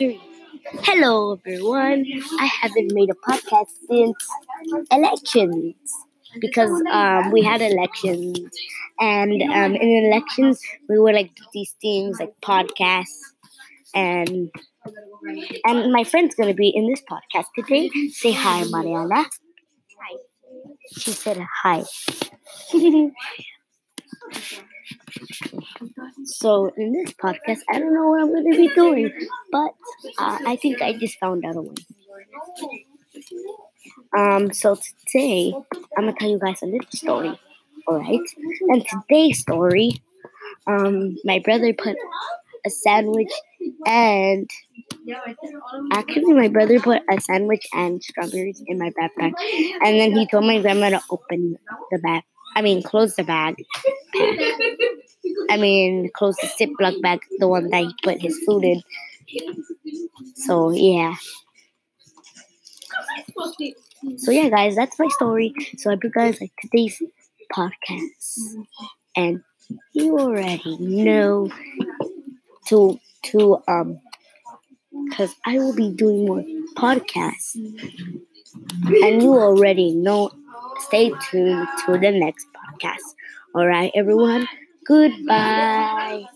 Hello, everyone. I haven't made a podcast since elections because um, we had elections, and um, in elections we were like these things like podcasts, and and my friend's gonna be in this podcast today. Say hi, Maryana. Hi. She said hi. So in this podcast, I don't know what I'm going to be doing, but uh, I think I just found out a way. Um, so today I'm gonna tell you guys a little story. All right, and today's story, um, my brother put a sandwich and actually my brother put a sandwich and strawberries in my backpack, and then he told my grandma to open the bag. I mean, close the bag. I mean, close the Ziploc bag, the one that he put his food in. So yeah. So yeah, guys, that's my story. So I hope you guys like today's podcast, and you already know to to um, because I will be doing more podcasts, and you already know. Stay tuned to the next podcast. All right, everyone. Goodbye.